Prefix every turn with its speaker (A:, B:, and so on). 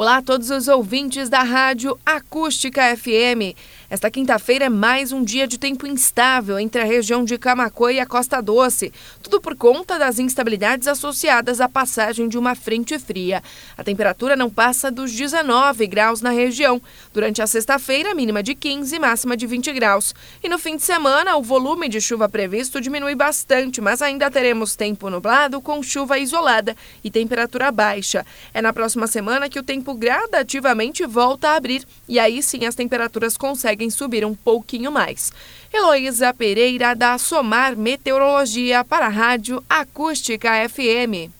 A: Olá a todos os ouvintes da Rádio Acústica FM. Esta quinta-feira é mais um dia de tempo instável entre a região de Camacoa e a Costa Doce, tudo por conta das instabilidades associadas à passagem de uma frente fria. A temperatura não passa dos 19 graus na região. Durante a sexta-feira, mínima de 15 e máxima de 20 graus. E no fim de semana, o volume de chuva previsto diminui bastante, mas ainda teremos tempo nublado com chuva isolada e temperatura baixa. É na próxima semana que o tempo tempo gradativamente volta a abrir e aí sim as temperaturas conseguem subir um pouquinho mais. Heloísa Pereira da Somar Meteorologia para a Rádio Acústica FM.